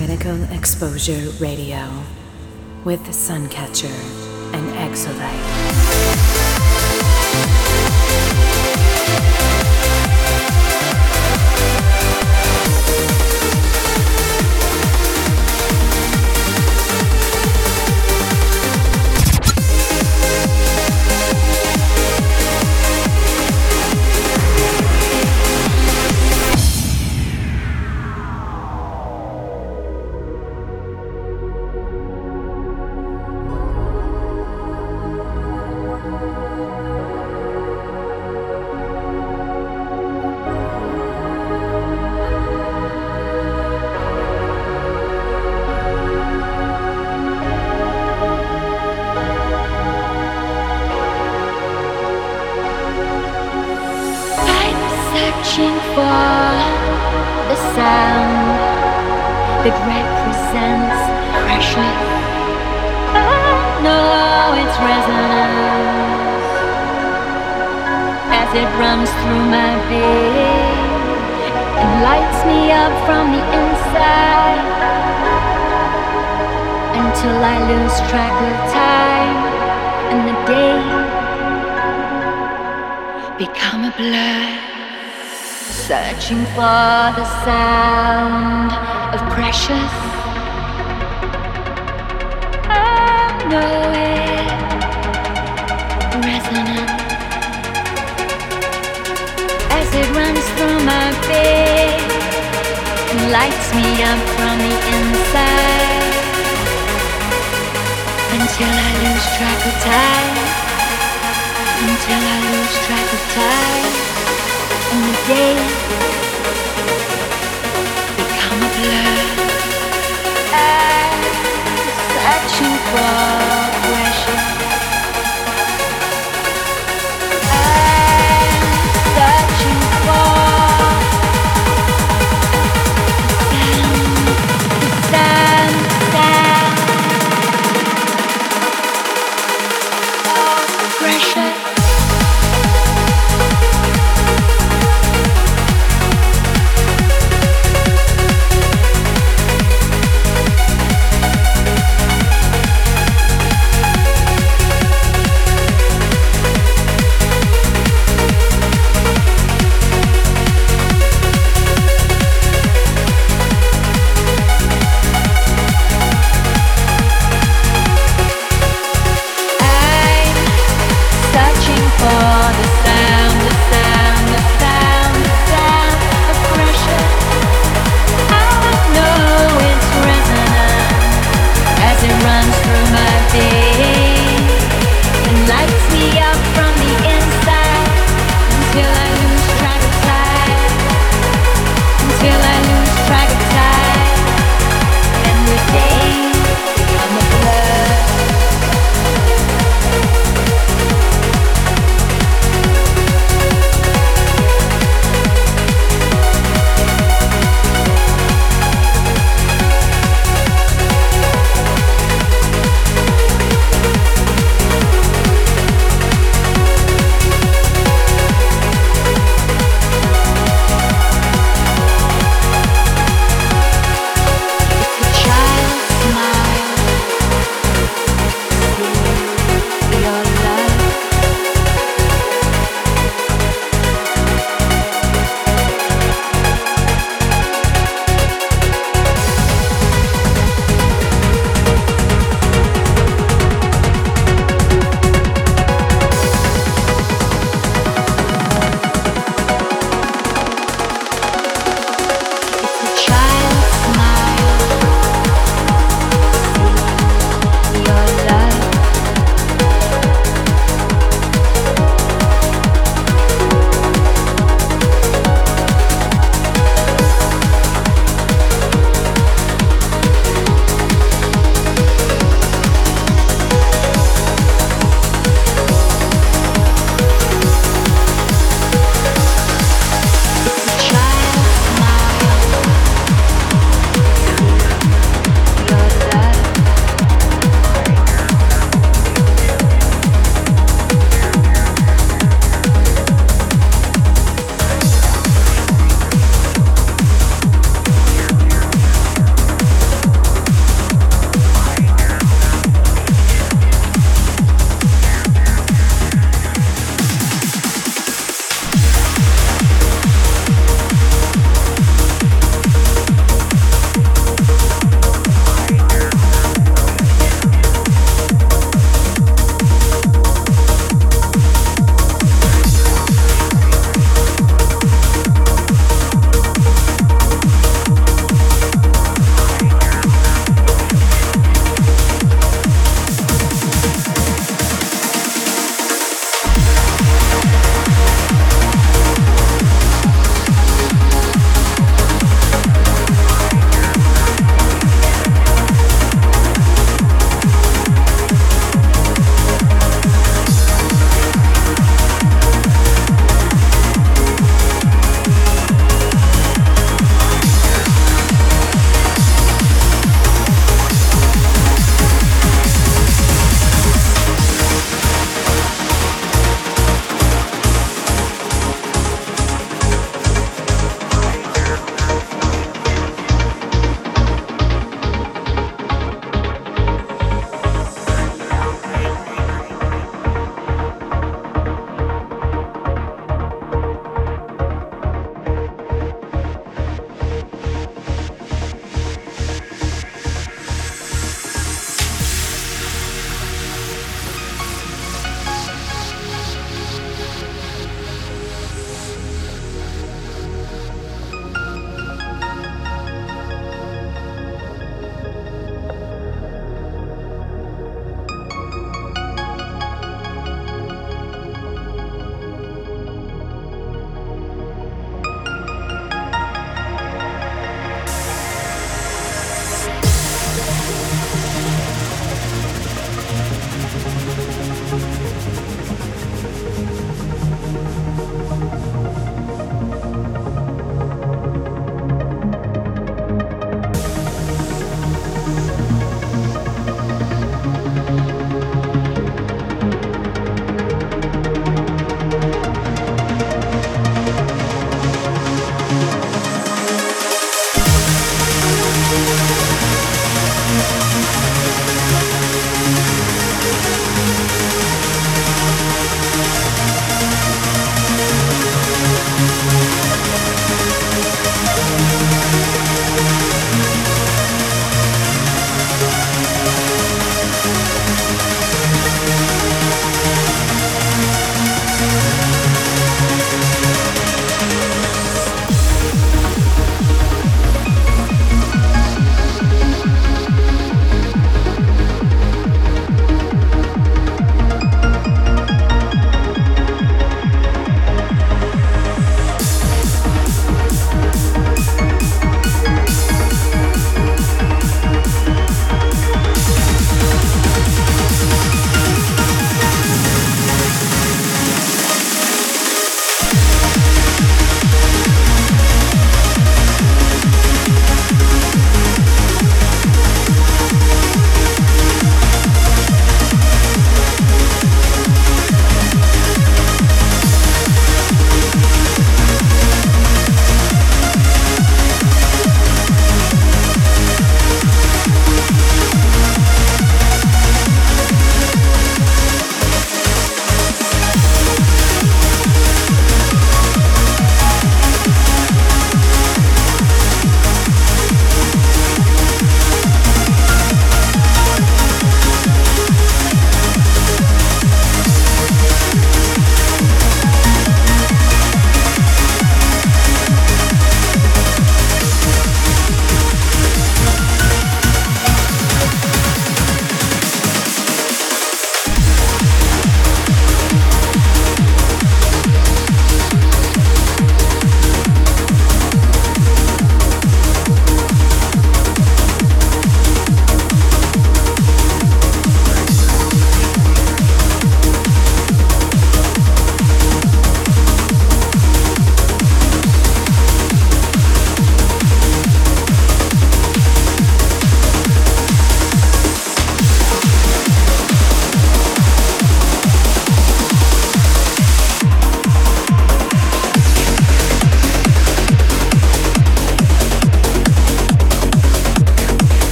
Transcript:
Critical Exposure Radio with Suncatcher and Exolite. searching for the sound of precious. I know it resonant as it runs through my veins and lights me up from the inside until I lose track of time. Until I lose track of time. Become a blur. I'm searching.